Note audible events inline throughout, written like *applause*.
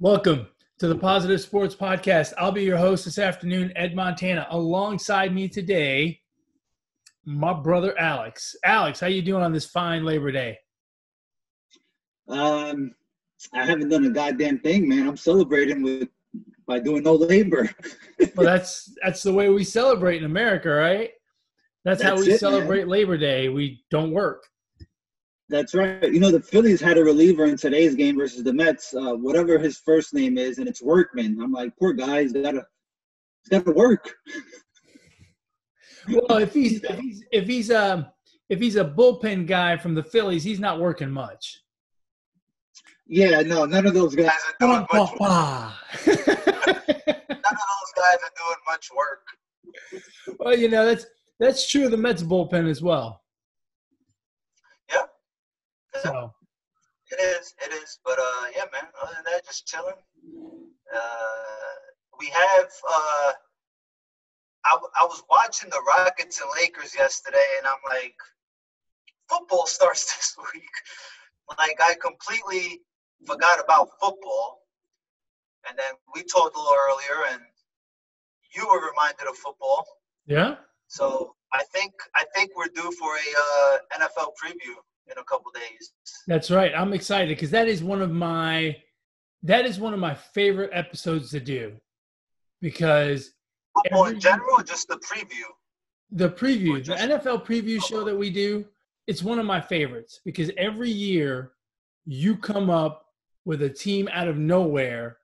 Welcome to the Positive Sports Podcast. I'll be your host this afternoon, Ed Montana. Alongside me today, my brother Alex. Alex, how you doing on this fine Labor Day? Um, I haven't done a goddamn thing, man. I'm celebrating with by doing no labor. *laughs* well, that's that's the way we celebrate in America, right? That's, that's how we it, celebrate man. Labor Day. We don't work. That's right. You know, the Phillies had a reliever in today's game versus the Mets, uh, whatever his first name is, and it's Workman. I'm like, poor guy, he's gotta, he's gotta work. *laughs* well, if he's if he's if he's um if he's a bullpen guy from the Phillies, he's not working much. Yeah, no, none of those guys are doing much work. none of those guys are doing much work. Well, you know that's that's true of the Mets bullpen as well. So. It is, it is. But uh, yeah, man. Other than that, just chilling. Uh, we have. Uh, I, I was watching the Rockets and Lakers yesterday, and I'm like, football *laughs* starts this week. Like I completely forgot about football. And then we talked a little earlier, and you were reminded of football. Yeah. So I think I think we're due for a uh, NFL preview in a couple days. That's right. I'm excited because that is one of my that is one of my favorite episodes to do because oh, football in general, just the preview. The preview, the NFL preview show that we do, it's one of my favorites because every year you come up with a team out of nowhere,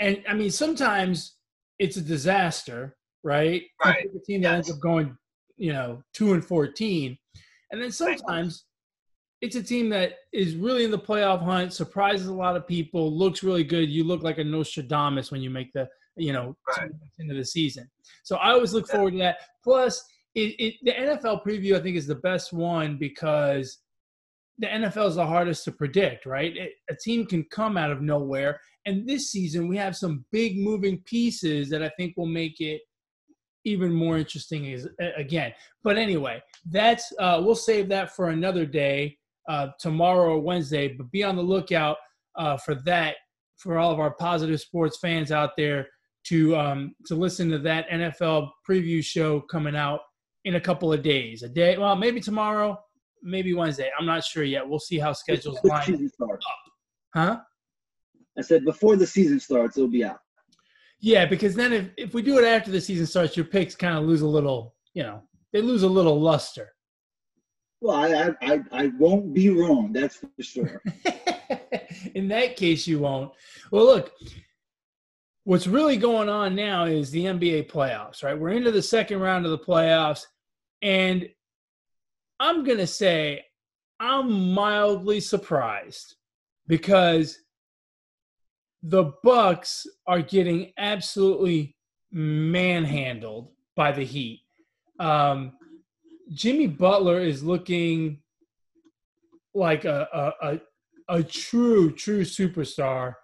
and I mean sometimes it's a disaster, right? Right. A team that yes. ends up going, you know, two and fourteen, and then sometimes it's a team that is really in the playoff hunt, surprises a lot of people, looks really good. You look like a Nostradamus when you make the, you know, right. into the season. So I always look forward to that. Plus, it, it, the NFL preview I think is the best one because the NFL is the hardest to predict, right? It, a team can come out of nowhere, and this season we have some big moving pieces that I think will make it even more interesting. Is again, but anyway, that's uh, we'll save that for another day uh, tomorrow or Wednesday. But be on the lookout uh, for that for all of our positive sports fans out there to um, to listen to that NFL preview show coming out in a couple of days. A day, well, maybe tomorrow, maybe Wednesday. I'm not sure yet. We'll see how schedules line up. Huh? I said before the season starts, it'll be out. Yeah, because then if, if we do it after the season starts, your picks kind of lose a little, you know, they lose a little luster. Well, I, I, I won't be wrong. That's for sure. *laughs* In that case, you won't. Well, look, what's really going on now is the NBA playoffs, right? We're into the second round of the playoffs. And I'm going to say I'm mildly surprised because the Bucks are getting absolutely manhandled by the Heat. Um, Jimmy Butler is looking like a, a, a, a true, true superstar.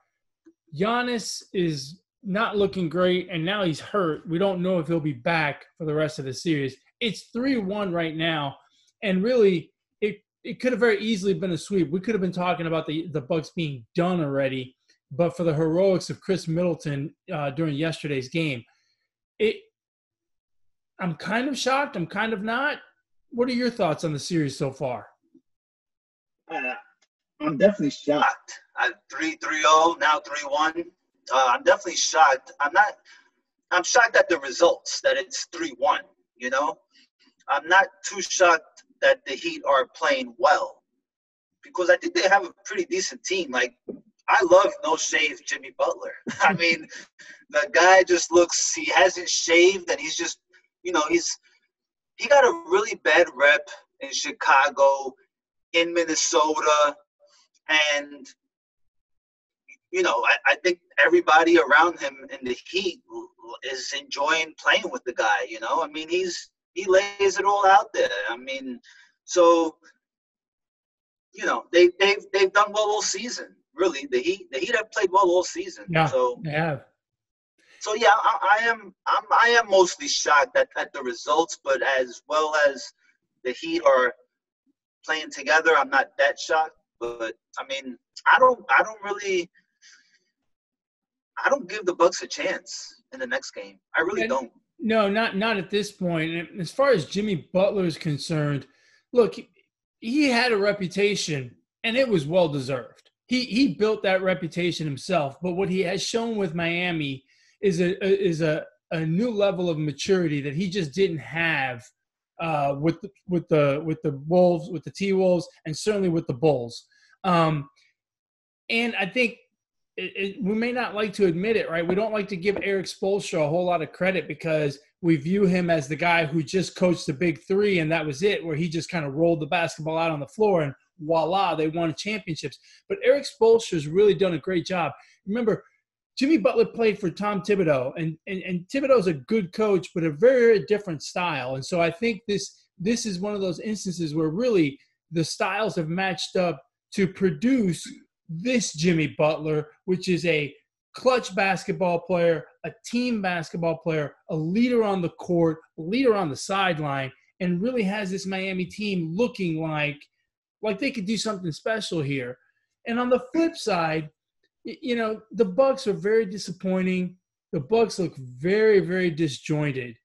Giannis is not looking great, and now he's hurt. We don't know if he'll be back for the rest of the series. It's 3 1 right now, and really, it, it could have very easily been a sweep. We could have been talking about the, the Bucks being done already, but for the heroics of Khris Middleton uh, during yesterday's game, it I'm kind of shocked. I'm kind of not what are your thoughts on the series so far? Uh, I'm definitely shocked. I, 3 3 0, now 3 1. Uh, I'm definitely shocked. I'm not, I'm shocked at the results, that it's 3 1, you know? I'm not too shocked that the Heat are playing well because I think they have a pretty decent team. Like, I love no shave Jimmy Butler. *laughs* I mean, the guy just looks, he hasn't shaved and he's just, you know, he's, he got a really bad rep in Chicago, in Minnesota, and you know, I, I, think everybody around him in the Heat is enjoying playing with the guy. You know, I mean, he's he lays it all out there. I mean, so you know, they they've they've done well all season. Really, the Heat the Heat have played well all season. Yeah, so they have. So yeah, I, I am I'm, I am mostly shocked at, at the results, but as well as the Heat are playing together, I'm not that shocked. But I mean, I don't I don't really I don't give the Bucks a chance in the next game. I really And- don't. No, not not at this point. And as far as Jimmy Butler is concerned, look, he, he had a reputation, and it was well deserved. He he built that reputation himself. But what he has shown with Miami is a, is a a new level of maturity that he just didn't have uh, with the, with the with the Wolves, with the T Wolves, and certainly with the Bulls. Um, and I think it, it, we may not like to admit it, right? We don't like to give Erik Spoelstra a whole lot of credit because we view him as the guy who just coached the big three and that was it, where he just kind of rolled the basketball out on the floor and voila, they won championships. But Erik Spoelstra's really done a great job. Remember, Jimmy Butler played for Tom Thibodeau, and, and, and Thibodeau's a good coach, but a very, very different style. And so I think this this is one of those instances where really the styles have matched up to produce this Jimmy Butler, which is a clutch basketball player, a team basketball player, a leader on the court, a leader on the sideline, and really has this Miami team looking like like they could do something special here. And on the flip side, you know, the Bucks are very disappointing. The Bucks look very, very disjointed.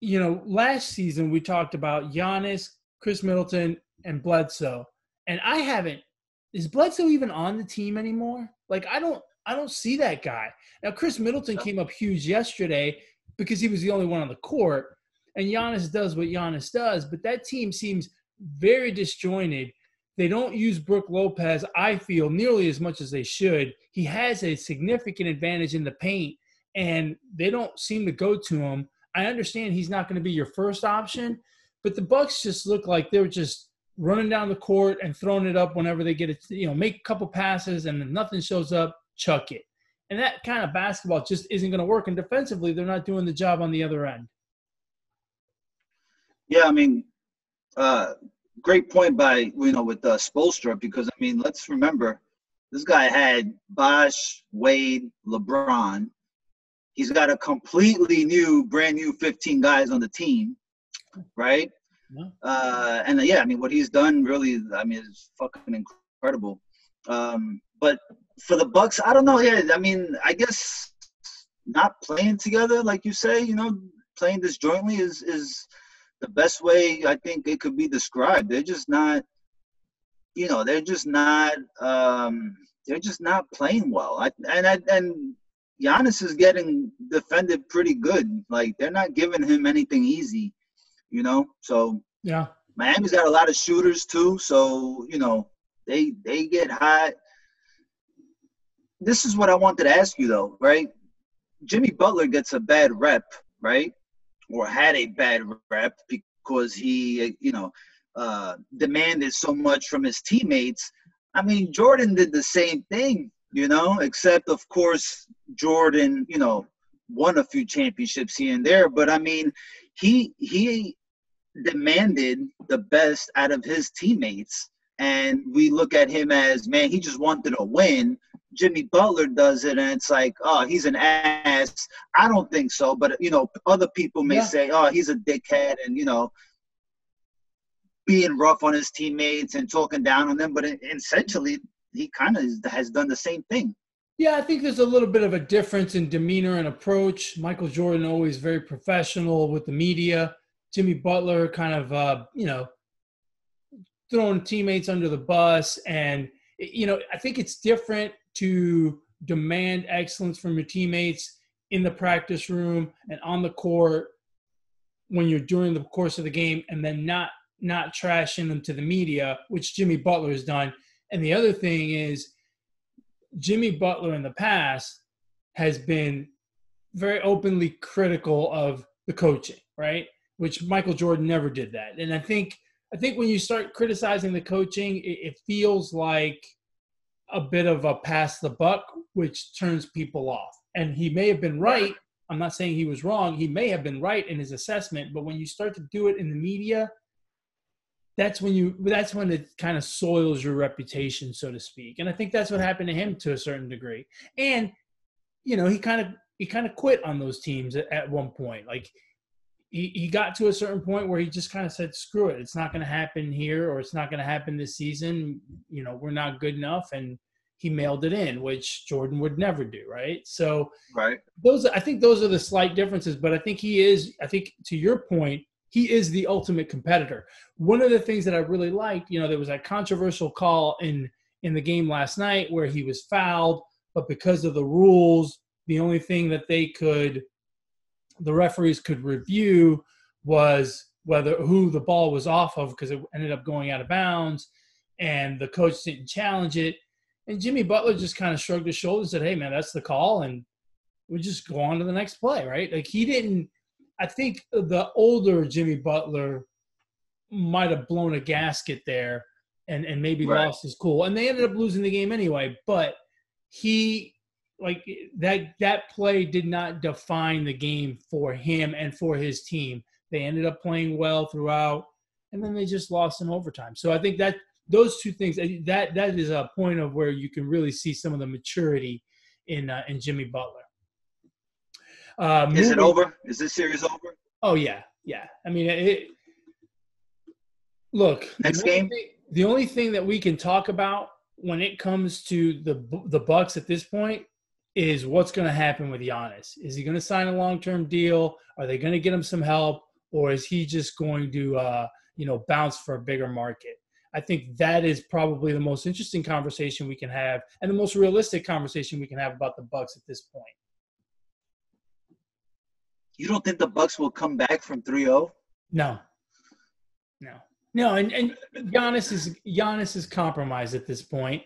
You know, last season we talked about Giannis, Khris Middleton, and Bledsoe. And I haven't is Bledsoe even on the team anymore? Like I don't I don't see that guy. Now Khris Middleton came up huge yesterday because he was the only one on the court. And Giannis does what Giannis does, but that team seems very disjointed. They don't use Brook Lopez, I feel, nearly as much as they should. He has a significant advantage in the paint, and they don't seem to go to him. I understand he's not going to be your first option, but the Bucks just look like they're just running down the court and throwing it up whenever they get it, you know, make a couple passes and then nothing shows up, chuck it. And that kind of basketball just isn't going to work. And defensively, they're not doing the job on the other end. Yeah, I mean, uh, great point by you know with uh, Spoelstra because I mean, let's remember this guy had Bosh, Wade, LeBron. He's got a completely new, brand new 15 guys on the team, right? Yeah. Uh, and uh, yeah, I mean, what he's done really, I mean, is fucking incredible. Um, but for the Bucks, I don't know. Yeah, I mean, I guess not playing together, like you say, you know, playing disjointly is is the best way I think it could be described. They're just not, you know, they're just not, um, they're just not playing well. I, and I, and Giannis is getting defended pretty good. Like they're not giving him anything easy, you know. So Yeah. Miami's got a lot of shooters too, so you know they they get hot. This is what I wanted to ask you though, right? Jimmy Butler gets a bad rep, right? Or had a bad rep because he, you know, uh, demanded so much from his teammates. I mean, Jordan did the same thing, you know, except of course Jordan, you know, won a few championships here and there, but I mean, he he demanded the best out of his teammates. And we look at him as, man, he just wanted to win. Jimmy Butler does it, and it's like, oh, he's an ass. I don't think so, but you know, other people may Yeah. say, oh, he's a dickhead, and you know, being rough on his teammates and talking down on them. But essentially, he kind of has done the same thing. Yeah, I think there's a little bit of a difference in demeanor and approach. Michael Jordan always very professional with the media. Jimmy Butler kind of, uh, you know, throwing teammates under the bus. And, you know, I think it's different to demand excellence from your teammates in the practice room and on the court when you're during the course of the game and then not not trashing them to the media, which Jimmy Butler has done. And the other thing is Jimmy Butler in the past has been very openly critical of the coaching, right? Which Michael Jordan never did that. And I think I think when you start criticizing the coaching, it, it feels like a bit of a pass the buck, which turns people off. And he may have been right. I'm not saying he was wrong. He may have been right in his assessment, but when you start to do it in the media, that's when you that's when it kind of soils your reputation so to speak and i think that's what happened to him to a certain degree and you know he kind of he kind of quit on those teams at, at one point like he, he got to a certain point where he just kind of said screw it it's not going to happen here or it's not going to happen this season you know we're not good enough and he mailed it in, which Jordan would never do, right? So Right. those I think those are the slight differences, but I think he is I think to your point, he is the ultimate competitor. One of the things that I really liked, you know, there was that controversial call in in the game last night where he was fouled, but because of the rules, the only thing that they could the referees could review was whether who the ball was off of because it ended up going out of bounds and the coach didn't challenge it and Jimmy Butler just kind of shrugged his shoulders and said, "Hey, man, that's the call," and we just go on to the next play, right? Like he didn't. I think the older Jimmy Butler might have blown a gasket there and and maybe Right. lost his cool, and they ended up losing the game anyway. But he like that that play did not define the game for him and for his team. They ended up playing well throughout, and then they just lost in overtime. So I think that those two things that that is a point of where you can really see some of the maturity in uh, in Jimmy Butler. Uh, Is it over? Is this series over? Oh yeah, yeah. I mean, it, look. Next the only game? thing- the only thing that we can talk about when it comes to the the Bucks at this point is what's going to happen with Giannis. Is he going to sign a long term deal? Are they going to get him some help, or is he just going to uh, you know bounce for a bigger market? I think that is probably the most interesting conversation we can have, and the most realistic conversation we can have about the Bucks at this point. You don't think the Bucks will come back from oh? 3-0? No. No. No, and, and Giannis is Giannis is compromised at this point.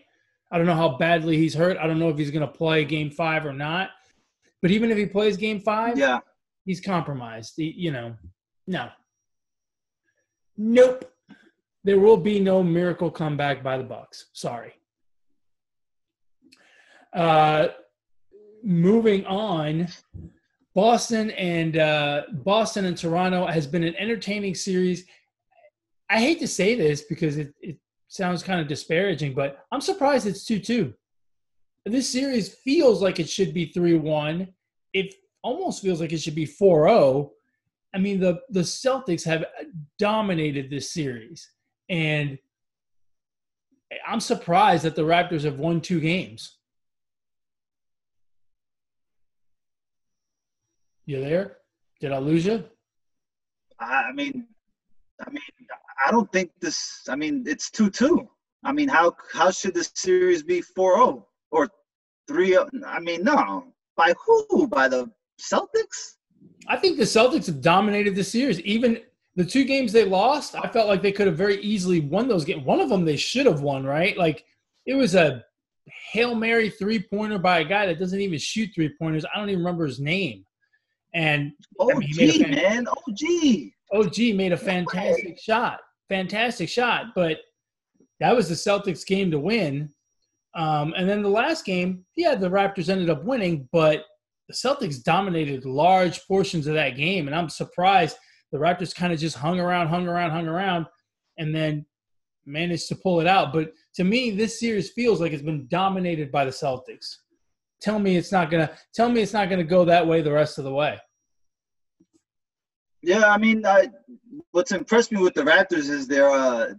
I don't know how badly he's hurt. I don't know if he's going to play game 5 or not. But even if he plays game 5, Yeah. he's compromised. He- you know. No. Nope. There will be no miracle comeback by the Bucks. Sorry. Uh moving on, Boston and uh, Boston and Toronto has been an entertaining series. I hate to say this because it, it sounds kind of disparaging, but I'm surprised it's 2 2. This series feels like it should be 3 1. It almost feels like it should be 4 0. I mean, the, the Celtics have dominated this series. And I'm surprised that the Raptors have won two games. You there? Did I lose you? I I mean, I mean, I don't think this. I mean, it's two two. I mean, how how should this series be 4-0 or 3-0? I mean, no. By who? By the Celtics? I think the Celtics have dominated the series. Even the two games they lost, I felt like they could have very easily won those games. One of them they should have won, right? Like it was a Hail Mary three pointer by a guy that doesn't even shoot three pointers. I don't even remember his name. And OG, mean, made a fan- man. OG. OG made a fantastic shot, fantastic shot, but that was the Celtics game to win. Um, and then the last game, yeah, the Raptors ended up winning, but the Celtics dominated large portions of that game, and I'm surprised the Raptors kind of just hung around, hung around, hung around, and then managed to pull it out. But to me, this series feels like it's been dominated by the Celtics. Tell me it's not gonna. Tell me it's not gonna go that way the rest of the way. Yeah, I mean, I, what's impressed me with the Raptors is their uh,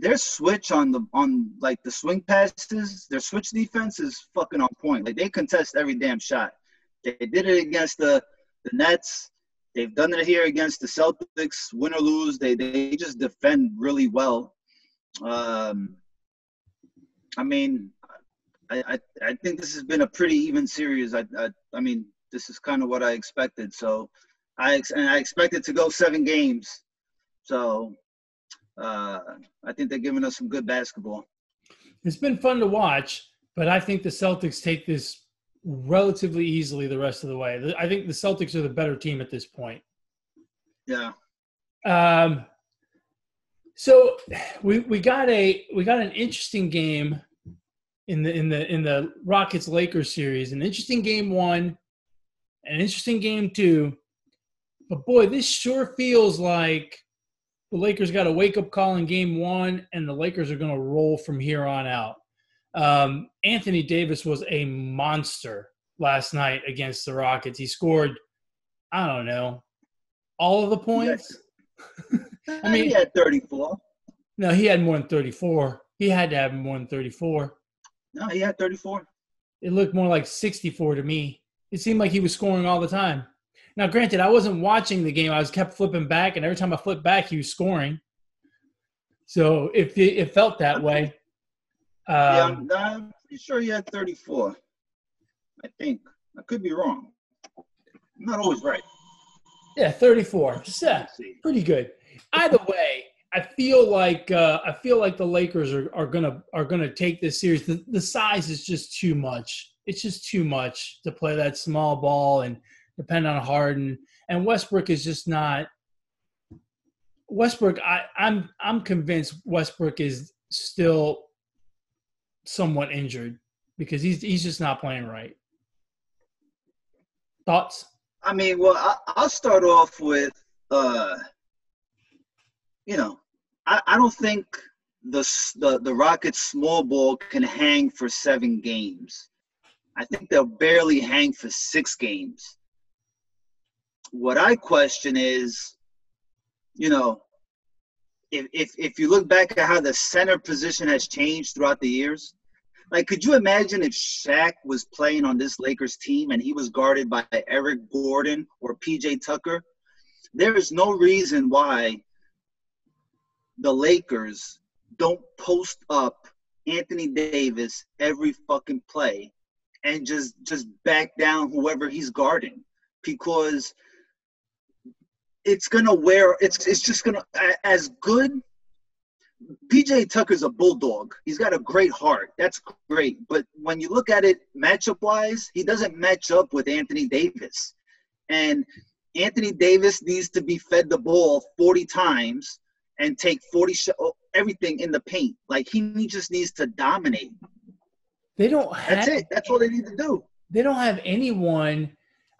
their switch on the on like the swing passes. Their switch defense is fucking on point. Like they contest every damn shot. They did it against the the Nets. They've done it here against the Celtics. Win or lose, they they just defend really well. Um, I mean, I, I I think this has been a pretty even series. I I, I mean, this is kind of what I expected. So. I and I expected to go seven games, so uh, I think they're giving us some good basketball. It's been fun to watch, but I think the Celtics take this relatively easily the rest of the way. I think the Celtics are the better team at this point. Yeah, Um, so we we got a we got an interesting game in the in the in the Rockets Lakers series. An interesting game one, an interesting game two. But boy, this sure feels like the Lakers got a wake up call in game one, and the Lakers are going to roll from here on out. Um, Anthony Davis was a monster last night against the Rockets. He scored, I don't know, all of the points. *laughs* I mean- mean, he had 34. No, he had more than 34. He had to have more than 34. No, he had 34. It looked more like 64 to me. It seemed like he was scoring all the time. Now, granted, I wasn't watching the game. I was kept flipping back, and every time I flipped back, he was scoring. So if it, it felt that way. Um, yeah, I'm, I'm pretty sure he had 34. I think. I could be wrong. I'm not always right. Yeah, 34. Yeah, pretty good. Either way, I feel like uh, I feel like the Lakers are, are gonna are gonna take this series. The, the size is just too much. It's just too much to play that small ball and depend on Harden. And Westbrook is just not. Westbrook, I, I'm I'm convinced Westbrook is still somewhat injured because he's he's just not playing right. Thoughts? I mean, well, I, I'll start off with, uh, you know, I, I don't think the, the the Rockets small ball can hang for seven games. I think they'll barely hang for six games. What I question is, you know, if if if you look back at how the center position has changed throughout the years, like, could you imagine if Shaq was playing on this Lakers team and he was guarded by Eric Gordon or PJ Tucker? There is no reason why the Lakers don't post up Anthony Davis every fucking play and just just back down whoever he's guarding because it's gonna wear it's it's just gonna as good PJ Tucker's a bulldog. He's got a great heart. That's great. But when you look at it matchup wise, he doesn't match up with Anthony Davis. And Anthony Davis needs to be fed the ball 40 times and take 40 sh- oh, everything in the paint. Like he just needs to dominate. They don't have That's it. That's all they need to do. they don't have anyone.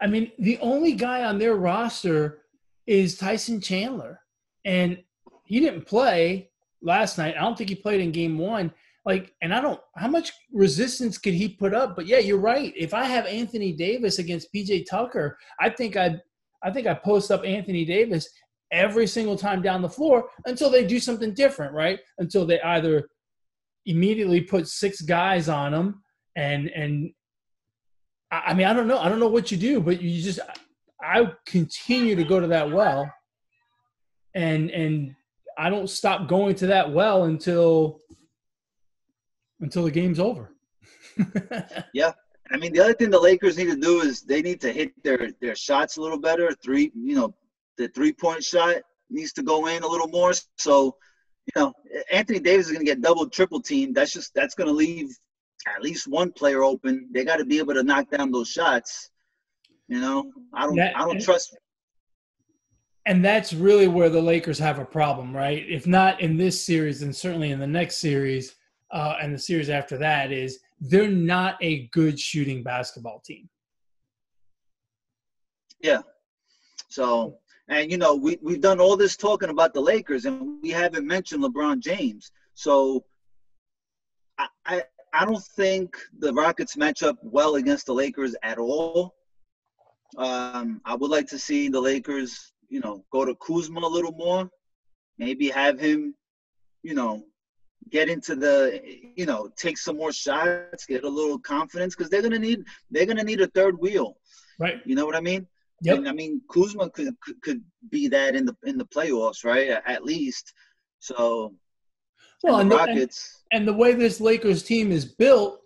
I mean, the only guy on their roster is Tyson Chandler, and he didn't play last night. I don't think he played in game one. Like, and I don't how much resistance could he put up? But yeah, you're right. If I have Anthony Davis against PJ Tucker, I think I I think I post up Anthony Davis every single time down the floor until they do something different, right? Until they either immediately put six guys on him and and I mean, I don't know. I don't know what you do, but you just I continue to go to that well, and and I don't stop going to that well until until the game's over. *laughs* Yeah, I mean, the other thing the Lakers need to do is they need to hit their their shots a little better. Three, you know, the three point shot needs to go in a little more. So, you know, Anthony Davis is going to get double, triple teamed. That's just that's going to leave at least one player open. They got to be able to knock down those shots. You know, I don't, Yeah, I don't trust. and that's really where the Lakers have a problem, right? If not in this series, then certainly in the next series uh, and the series after that, is they're not a good shooting basketball team. Yeah. So, and you know, we we've done all this talking about the Lakers, and we haven't mentioned LeBron James. So, I I, I don't think the Rockets match up well against the Lakers at all. Um, I would like to see the Lakers, you know, go to Kuzma a little more, maybe have him, you know, get into the, you know, take some more shots, get a little confidence, because they're gonna need they're gonna need a third wheel. Right. You know what I mean? Yep. And I mean, Kuzma could, could could be that in the in the playoffs, right? At least. So, Well, and the- and- Rockets. And the way this Lakers team is built,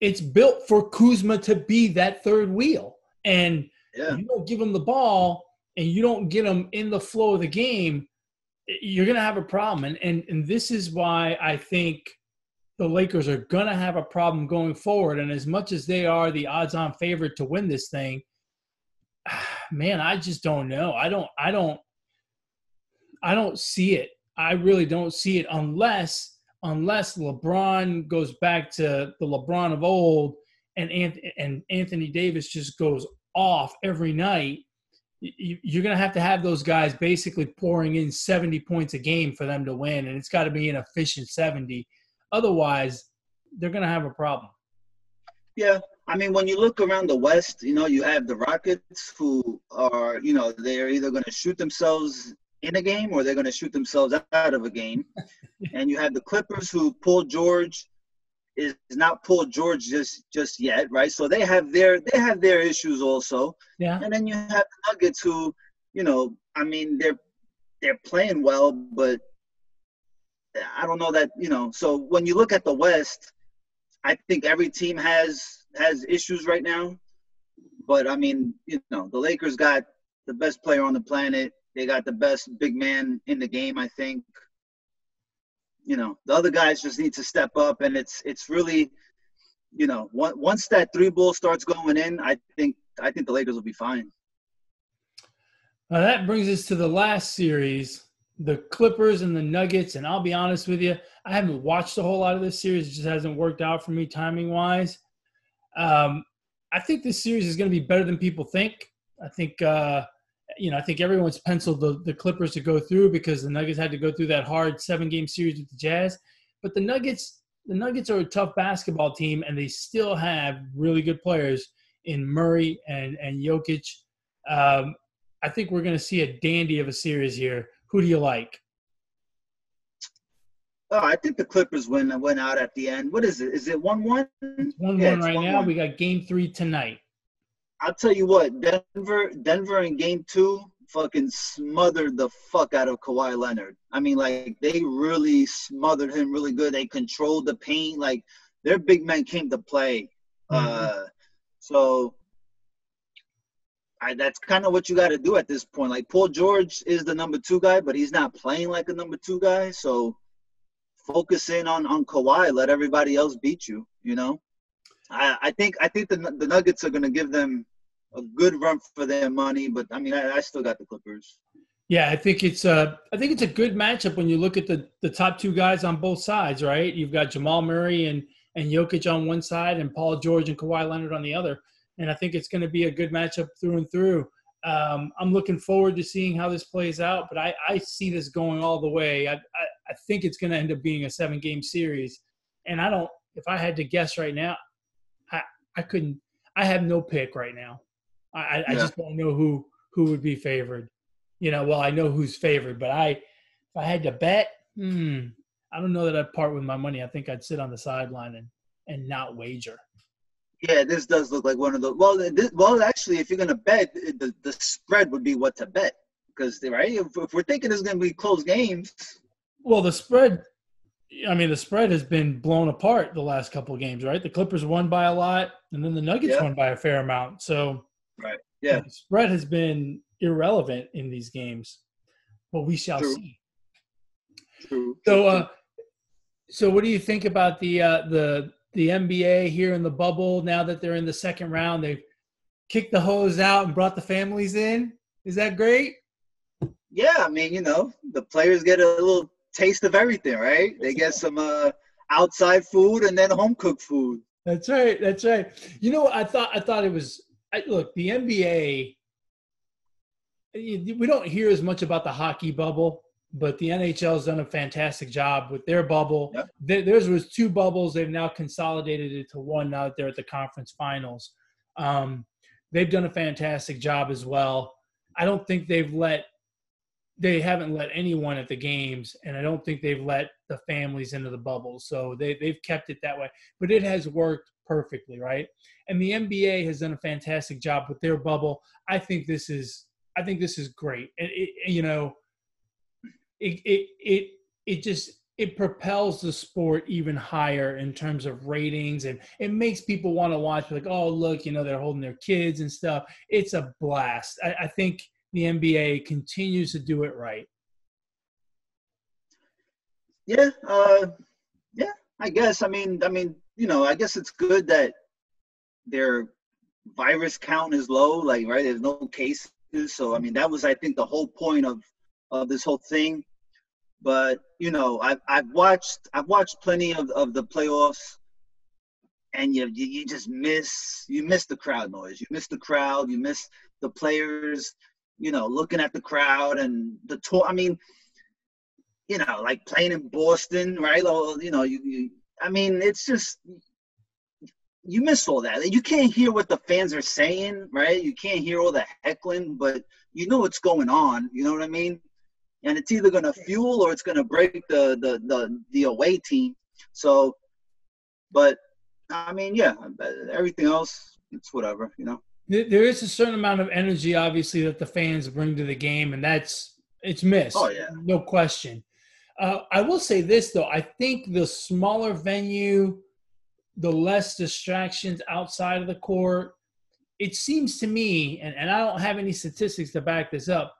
it's built for Kuzma to be that third wheel. And yeah, you don't give them the ball and you don't get them in the flow of the game, you're going to have a problem. And, and, and this is why I think the Lakers are going to have a problem going forward. And as much as they are the odds on favorite to win this thing, *sighs* man, I just don't know. I don't, I don't, I don't see it. I really don't see it unless, unless LeBron goes back to the LeBron of old and, and Anthony Davis just goes off every night, you, you're going to have to have those guys basically pouring in 70 points a game for them to win. And it's got to be an efficient 70. Otherwise, they're going to have a problem. yeah. I mean, when you look around the West, you know, you have the Rockets who are, you know, they're either going to shoot themselves in a game or they're going to shoot themselves out of a game, *laughs* and you have the Clippers who Paul George is not Paul George just just yet, right? So they have their they have their issues also. Yeah. And then you have the Nuggets who, you know, I mean they're they're playing well, but I don't know that, you know, so when you look at the West, I think every team has has issues right now. But I mean, you know, the Lakers got the best player on the planet. They got the best big man in the game, I think. You know, the other guys just need to step up, and it's it's really, you know, once that three ball starts going in, I think I think the Lakers will be fine. Now that brings us to the last series, the Clippers and the Nuggets. And I'll be honest with you, I haven't watched a whole lot of this series. It just hasn't worked out for me timing wise. Um, I think this series is going to be better than people think. I think uh, you know, I think everyone's penciled the, the Clippers to go through because the Nuggets had to go through that hard seven game series with the Jazz. But the Nuggets, the Nuggets are a tough basketball team, and they still have really good players in Murray and and Jokic. Um, I think we're going to see a dandy of a series here. Who do you like? Oh, I think the Clippers win went out at the end. What is it? Is it one one? One one right one, now. One. We got Game Three tonight. I'll tell you what, Denver, Denver in game two fucking smothered the fuck out of Kawhi Leonard. I mean, like they really smothered him really good. They controlled the paint. Like their big men came to play. Mm-hmm. Uh, so I, that's kind of what you got to do at this point. Like Paul George is the number two guy, but he's not playing like a number two guy. So focus in on on Kawhi. Let everybody else beat you. You know. I, I think I think the the Nuggets are going to give them a good run for their money, but I mean, I, I still got the Clippers. Yeah, I think it's a I think it's a good matchup when you look at the the top two guys on both sides, right? You've got Jamal Murray and and Jokic on one side, and Paul George and Kawhi Leonard on the other, and I think it's going to be a good matchup through and through. Um, I'm looking forward to seeing how this plays out, but I, I see this going all the way. I, I, I think it's going to end up being a seven game series, and I don't. If I had to guess right now, I I couldn't. I have no pick right now. I, yeah. I just don't know who who would be favored. You know, well, I know who's favored, but I if I had to bet, hmm, I don't know that I'd part with my money. I think I'd sit on the sideline and and not wager. Yeah, this does look like one of the well. This, well, actually, if you're gonna bet, the the spread would be what to bet because right. If, if we're thinking it's gonna be close games. Well, the spread. I mean, the spread has been blown apart the last couple of games, right? The Clippers won by a lot, and then the Nuggets yeah. won by a fair amount. So Right. Yeah. The spread has been irrelevant in these games, but we shall True. see. True. So, uh, so what do you think about the uh, the the NBA here in the bubble now that they're in the second round? They've kicked the hose out and brought the families in. Is that great? Yeah, I mean, you know, the players get a little taste of everything, right? They get some uh, outside food and then home cooked food. That's right. That's right. You know, I thought I thought it was I, look, the NBA, we don't hear as much about the hockey bubble, but the NHL has done a fantastic job with their bubble. Yep. There, theirs was two bubbles. They've now consolidated it to one now that they're at the conference finals. Um, they've done a fantastic job as well. I don't think they've let they haven't let anyone at the games, and I don't think they've let the families into the bubble. So they they've kept it that way. But it has worked perfectly, right? And the NBA has done a fantastic job with their bubble. I think this is I think this is great. And it, you know, it it it it just it propels the sport even higher in terms of ratings and it makes people want to watch like oh look you know they're holding their kids and stuff it's a blast I, I, think the nba continues to do it right yeah uh yeah i guess i mean i mean you know, I guess it's good that their virus count is low, like right, there's no cases. So I mean, that was I think the whole point of of this whole thing. But you know, I've I've watched I've watched plenty of, of the playoffs, and you, you just miss you miss the crowd noise, you miss the crowd, you miss the players, you know, looking at the crowd and the tour. I mean, you know, like playing in Boston, right? Or, You know, you, you I mean, it's just you miss all that. You can't hear what the fans are saying, right? You can't hear all the heckling, but you know what's going on. You know what I mean? And it's either going to fuel or it's going to break the, the the the away team. So But I mean, yeah, everything else, it's whatever, you know. There is a certain amount of energy, obviously, that the fans bring to the game, and that's it's missed. Oh yeah, no question. Uh, I will say this though: I think the smaller venue, the less distractions outside of the court. It seems to me, and, and I don't have any statistics to back this up,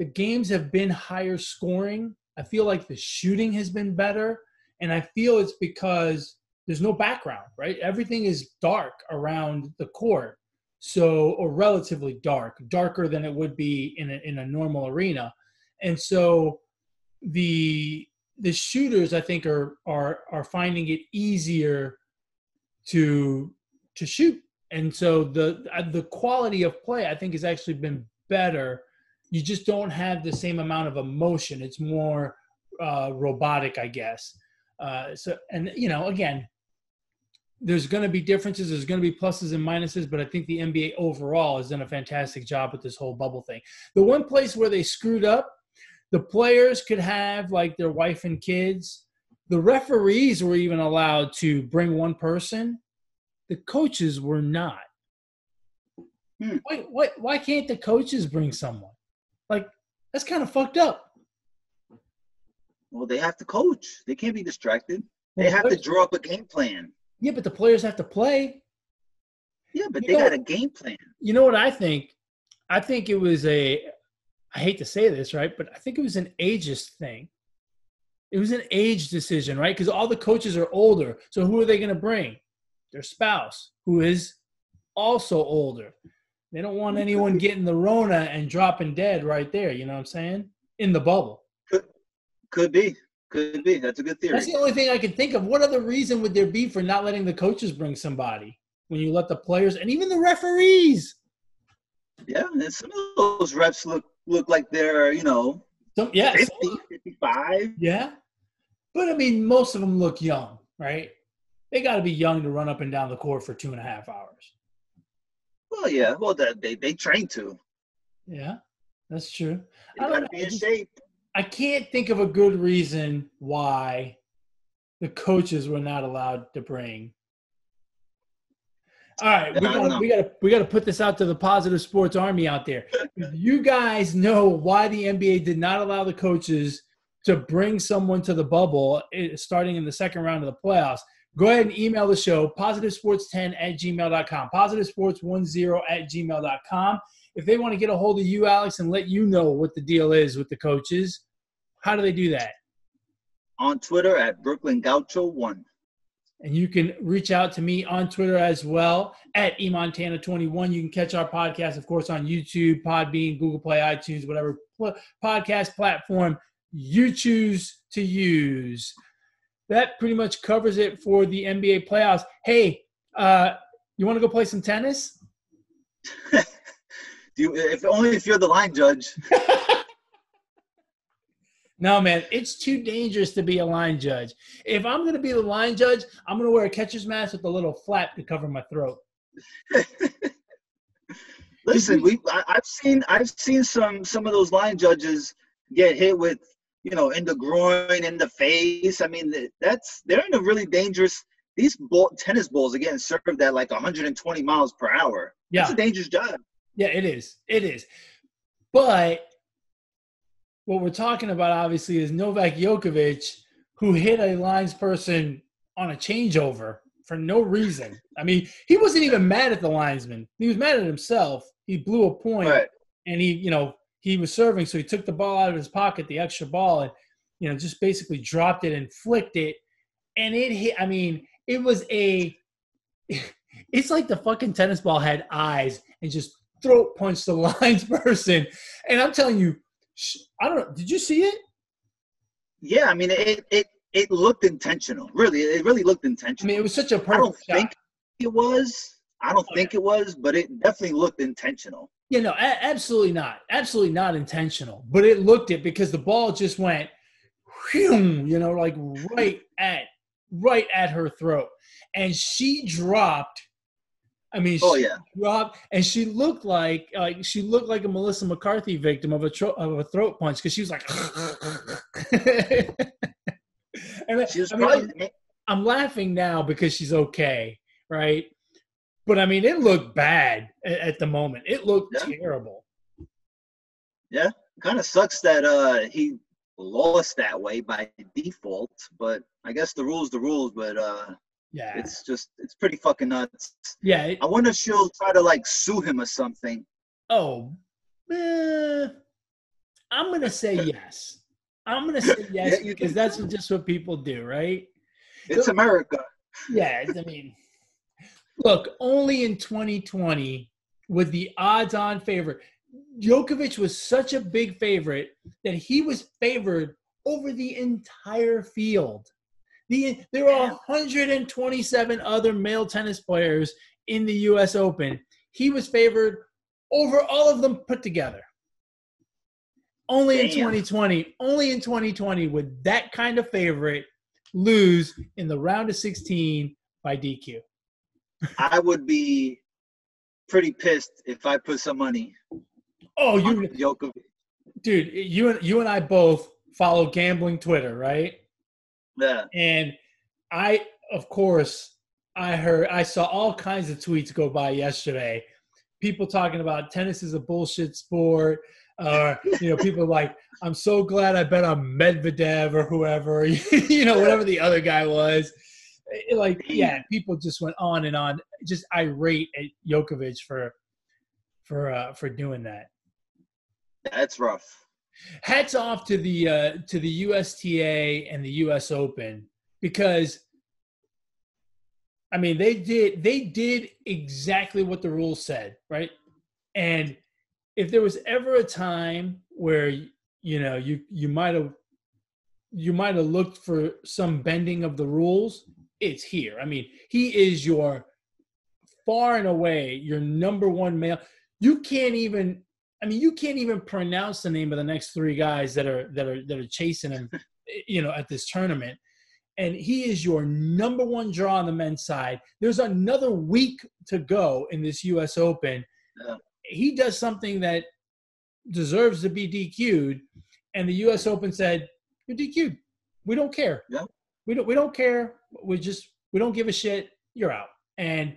the games have been higher scoring. I feel like the shooting has been better. And I feel it's because there's no background, right? Everything is dark around the court. So, or relatively dark, darker than it would be in a, in a normal arena. And so the the shooters I think are are are finding it easier to to shoot. And so the the quality of play I think has actually been better. You just don't have the same amount of emotion. It's more uh, robotic, I guess. Uh, so, and you know, again, there's going to be differences. There's going to be pluses and minuses, but I think the NBA overall has done a fantastic job with this whole bubble thing. The one place where they screwed up, the players could have like their wife and kids. The referees were even allowed to bring one person. The coaches were not. Hmm. Why, why, why can't the coaches bring someone? Like, that's kind of fucked up. Well, they have to coach. They can't be distracted. They have to draw up a game plan. Yeah, but the players have to play. Yeah, but you they know, got a game plan. You know what I think? I think it was a I hate to say this, right? But I think it was an ageist thing. It was an age decision, right? Because all the coaches are older. So who are they going to bring? Their spouse, who is also older. They don't want anyone getting the Rona and dropping dead right there. You know what I'm saying? In the bubble. Could could be. Could be. That's a good theory. That's the only thing I can think of. What other reason would there be for not letting the coaches bring somebody when you let the players and even the referees? Yeah, and some of those refs look look like they're, you know, some, yeah, 50, 55. Yeah. But I mean, most of them look young, right? They got to be young to run up and down the court for two and a half hours. Well, yeah. Well, they they train to. Yeah, that's true. They to be in shape. I can't think of a good reason why the coaches were not allowed to bring. All right, we gotta, we gotta we gotta put this out to the positive sports army out there. If you guys know why the NBA did not allow the coaches to bring someone to the bubble eh, starting in the second round of the playoffs, go ahead and email the show positivesports10 at gmail.com positivesports10 at gmail.com if they want to get a hold of you, Alex, and let you know what the deal is with the coaches, how do they do that? On Twitter at Brooklyn Gaucho One. And you can reach out to me on Twitter as well at eMontana21. You can catch our podcast, of course, on YouTube, Podbean, Google Play, iTunes, whatever podcast platform you choose to use. That pretty much covers it for the NBA playoffs. Hey, uh, you want to go play some tennis? *laughs* you, if only if you're the line judge. *laughs* no, man, it's too dangerous to be a line judge. If I'm going to be the line judge, I'm going to wear a catcher's mask with a little flap to cover my throat. *laughs* Listen, we I've seen I've seen some some of those line judges get hit with you know in the groin, in the face. I mean, that's they're in a really dangerous. These ball, tennis balls are getting served at like 120 miles per hour. Yeah, it's a dangerous job. Yeah, it is. It is. But what we're talking about obviously is Novak Djokovic, who hit a lines person on a changeover for no reason. I mean, he wasn't even mad at the linesman. He was mad at himself. He blew a point right. and he, you know, he was serving, so he took the ball out of his pocket, the extra ball, and you know, just basically dropped it and flicked it. And it hit, I mean, it was a *laughs* it's like the fucking tennis ball had eyes and just throat punched the *laughs* lines person. And I'm telling you, I don't know. Did you see it? Yeah, I mean, it it it looked intentional. Really, it really looked intentional. I mean, it was such a perfect. I don't shot. think it was. I don't think it was, but it definitely looked intentional. Yeah, no, a- absolutely not. Absolutely not intentional. But it looked it because the ball just went, whew, you know, like right at right at her throat, and she dropped I mean, oh yeah, Rob, and she looked like like she looked like a Melissa McCarthy victim of a tro- of a throat punch because she was like, *laughs* and she was I mean, probably, I'm laughing now because she's okay, right? But I mean, it looked bad at, at the moment. It looked Yeah. terrible. Yeah, kind of sucks that uh he lost that way by default, but I guess the rules the rules. But uh, Yeah, it's just it's pretty fucking nuts. yeah. it- I wonder if she'll try to like sue him or something. oh, eh, I'm gonna say *laughs* yes. I'm gonna say yes Yeah, because that's just what people do, right? It's America. Yeah, I mean, look, only in 2020 with the odds-on favorite. Djokovic was such a big favorite that he was favored over the entire field. The there are 127 other male tennis players in the U.S. Open. He was favored over all of them put together. Only in 2020, only in 2020 would that kind of favorite lose in the round of 16 by DQ. I would be pretty pissed if I put some money Oh, you Djokovic. dude, you and you and I both follow gambling Twitter, right? Yeah, And I, of course, I heard, I saw all kinds of tweets go by yesterday. People talking about tennis is a bullshit sport. Or, you know, people like, I'm so glad I bet on Medvedev or whoever, *laughs* you know, whatever the other guy was. Like, yeah, people just went on and on, just irate at Djokovic for, for, uh, for doing that that's rough. Hats off to the uh, to the USTA and the US Open because I mean they did they did exactly what the rules said, right? And if there was ever a time where you know you you might have you might have looked for some bending of the rules, it's here. I mean, he is your far and away your number one male. You can't even I mean, you can't even pronounce the name of the next three guys that are that are that are chasing him, *laughs* you know, at this tournament. And he is your number one draw on the men's side. There's another week to go in this U.S. Open. Yeah. He does something that deserves to be DQ'd, and the U.S. Open said, "You're DQ'd. We don't care. Yeah. We don't. We don't care. We just we don't give a shit. You're out." And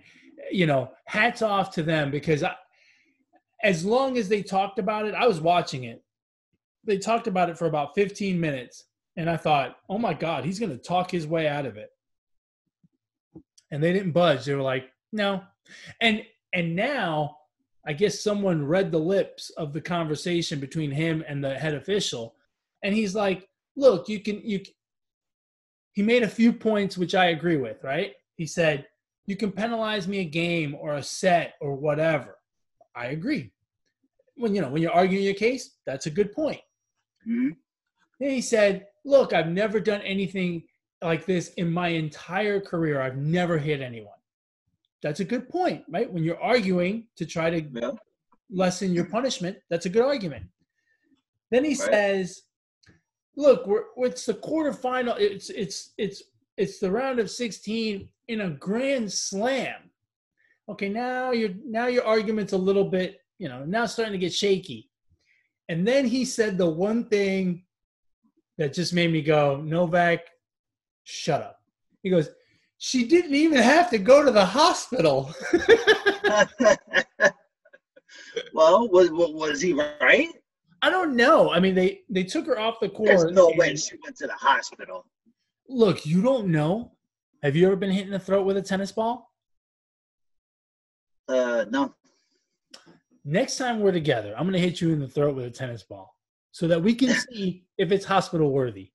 you know, hats off to them because I, as long as they talked about it, I was watching it. They talked about it for about 15 minutes, and I thought, "Oh my God, he's going to talk his way out of it." And they didn't budge. They were like, "No," and and now I guess someone read the lips of the conversation between him and the head official, and he's like, "Look, you can you." c-" He made a few points which I agree with. Right? He said, "You can penalize me a game or a set or whatever." I agree. When you know when you're arguing your case, that's a good point. Mhm. Then he said, "Look, I've never done anything like this in my entire career. I've never hit anyone." That's a good point, right? When you're arguing to try to Yeah. lessen your punishment, that's a good argument. Then he Right. says, "Look, we're, it's the quarterfinal. It's it's it's it's the round of 16 in a grand slam. Okay, now your now your argument's a little bit, you know, now starting to get shaky." And then he said the one thing that just made me go, "Novak, shut up." He goes, "She didn't even have to go to the hospital." *laughs* well, was was he right? I don't know. I mean, they they took her off the court. There's no way she went to the hospital. Look, you don't know. Have you ever been hit in the throat with a tennis ball? Uh, no. Next time we're together, I'm going to hit you in the throat with a tennis ball so that we can *laughs* see if it's hospital worthy.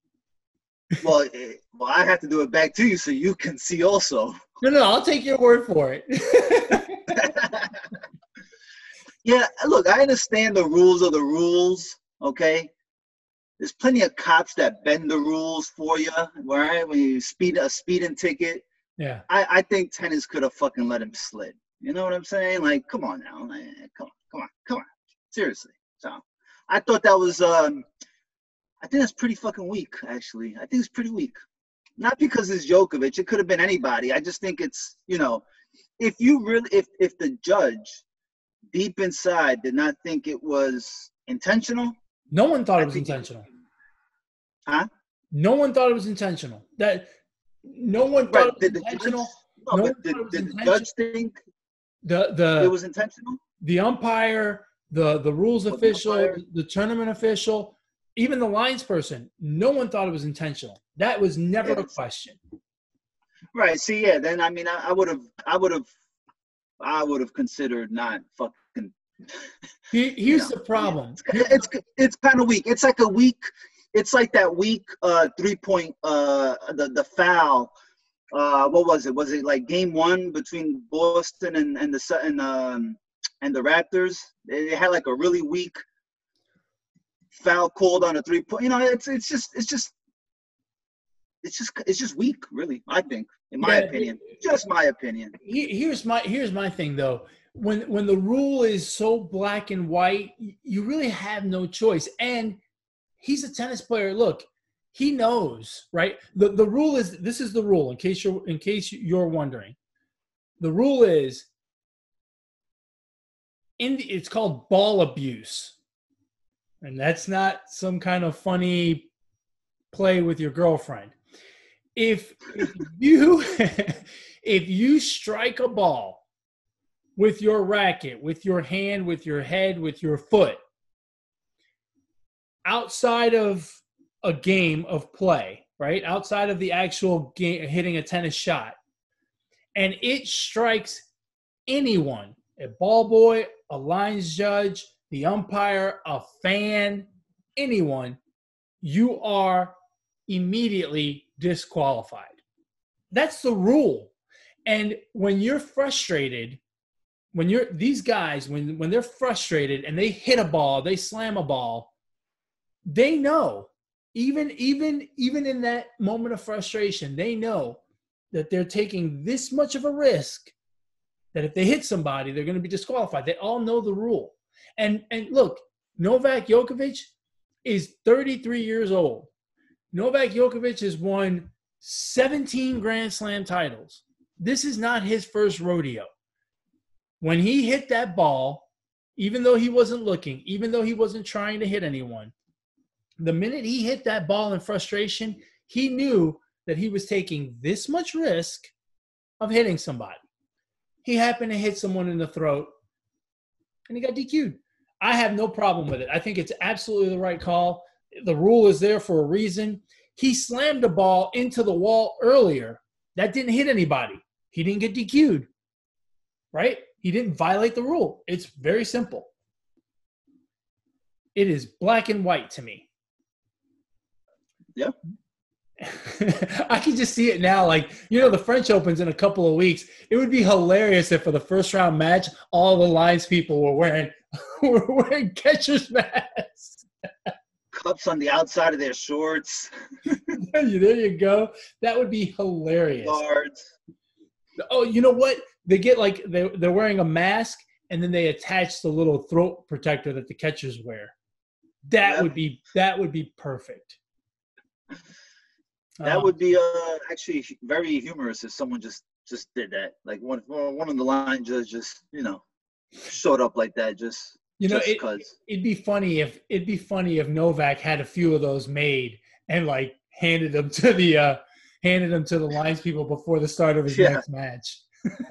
Well, eh, well, I have to do it back to you so you can see also. No, no, I'll take your word for it. *laughs* yeah, look, I understand the rules of the rules. Okay, there's plenty of cops that bend the rules for you, right? When you speed a speeding ticket, yeah. I, I think tennis could have fucking let him slid. You know what I'm saying? Like, come on now, man. come on, come on, come on, seriously. So, I thought that was, um, I think that's pretty fucking weak, actually. I think it's pretty weak. Not because it's Djokovic. It could have been anybody. I just think it's, you know, if you really, if if the judge deep inside did not think it was intentional, No one thought I it was intentional. Huh? No one thought it was intentional. That No one thought Right. it was Did the intentional. judge, no, No but did, thought it was did the judge think The the it was intentional? The umpire, the the rules the official, umpire- the tournament official, even the lines person, no one thought it was intentional. That was never a question. Right. See, yeah. Then I mean, I would have, I would have, I would have considered not fucking. He- Here's the problem. It's it's, it's kind of weak. It's like a weak. It's like that weak uh, three point uh, the the foul. Uh, what was it? Was it like game one between Boston and and the and um and the Raptors? They had like a really weak foul called on a three point. You know, it's it's just it's just it's just it's just weak, really. I think, in my Yeah, opinion, just my opinion. Here's my here's my thing though. When when the rule is so black and white, you really have no choice. And he's a tennis player. Look, he knows, right? The the rule is this is the rule. In case you're in case you're wondering, the rule is in the, it's called ball abuse, and that's not some kind of funny play with your girlfriend. If, if *laughs* you *laughs* if you strike a ball with your racket, with your hand, with your head, with your foot, outside of a game of play, right? Outside of the actual game, hitting a tennis shot, and it strikes anyone a ball boy, a lines judge, the umpire, a fan, anyone you are immediately disqualified. That's the rule. And when you're frustrated, when you're these guys, when when they're frustrated and they hit a ball, they slam a ball, they know, even even even in that moment of frustration, they know that they're taking this much of a risk that if they hit somebody, they're going to be disqualified. They all know the rule. And and look, Novak Djokovic is 33 years old. Novak Djokovic has won 17 Grand Slam titles. This is not his first rodeo. When he hit that ball, even though he wasn't looking, even though he wasn't trying to hit anyone, the minute he hit that ball in frustration, he knew that he was taking this much risk of hitting somebody. He happened to hit someone in the throat and he got DQ'd. I have no problem with it. I think it's absolutely the right call. The rule is there for a reason. He slammed the ball into the wall earlier. That didn't hit anybody. He didn't get DQ'd. Right? He didn't violate the rule. It's very simple. It is black and white to me. Yeah. *laughs* I can just see it now. Like, you know, the French Opens in a couple of weeks. It would be hilarious if for the first round match, all the lines people were wearing *laughs* were wearing catcher's masks. Cups on the outside of their shorts, there you go. That would be hilarious. Oh, you know what? They get like they they're wearing a mask and then they attach the little throat protector that the catchers wear. That Yep. would be that would be perfect. That Um, would be uh actually very humorous if someone just just did that. Like one one of the line judges just you know showed up like that just you know just it, it'd be funny if it'd be funny if Novak had a few of those made and like handed them to the uh handed them to the lines people before the start of his Yeah. next match. *laughs*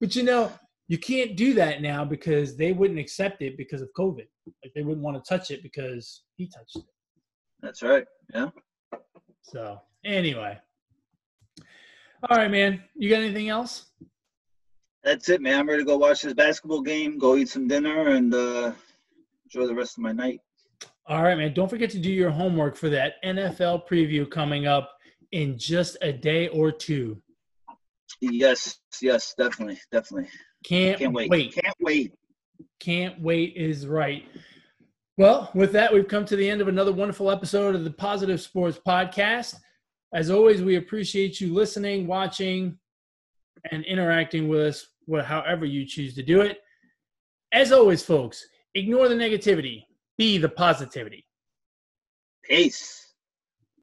but you know, you can't do that now because they wouldn't accept it because of COVID. Like they wouldn't want to touch it because he touched it. That's right. Yeah. So anyway. All right, man. You got anything else? That's it, man. I'm ready to go watch this basketball game, go eat some dinner, and uh, enjoy the rest of my night. All right, man. Don't forget to do your homework for that NFL preview coming up in just a day or two. Yes, yes, definitely, definitely. Can't, Can't wait. wait. Can't wait. Can't wait is right. Well, with that, we've come to the end of another wonderful episode of the Positive Sports Podcast. As always, we appreciate you listening, watching, and interacting with us, however you choose to do it. As always, folks, ignore the negativity, be the positivity. Peace.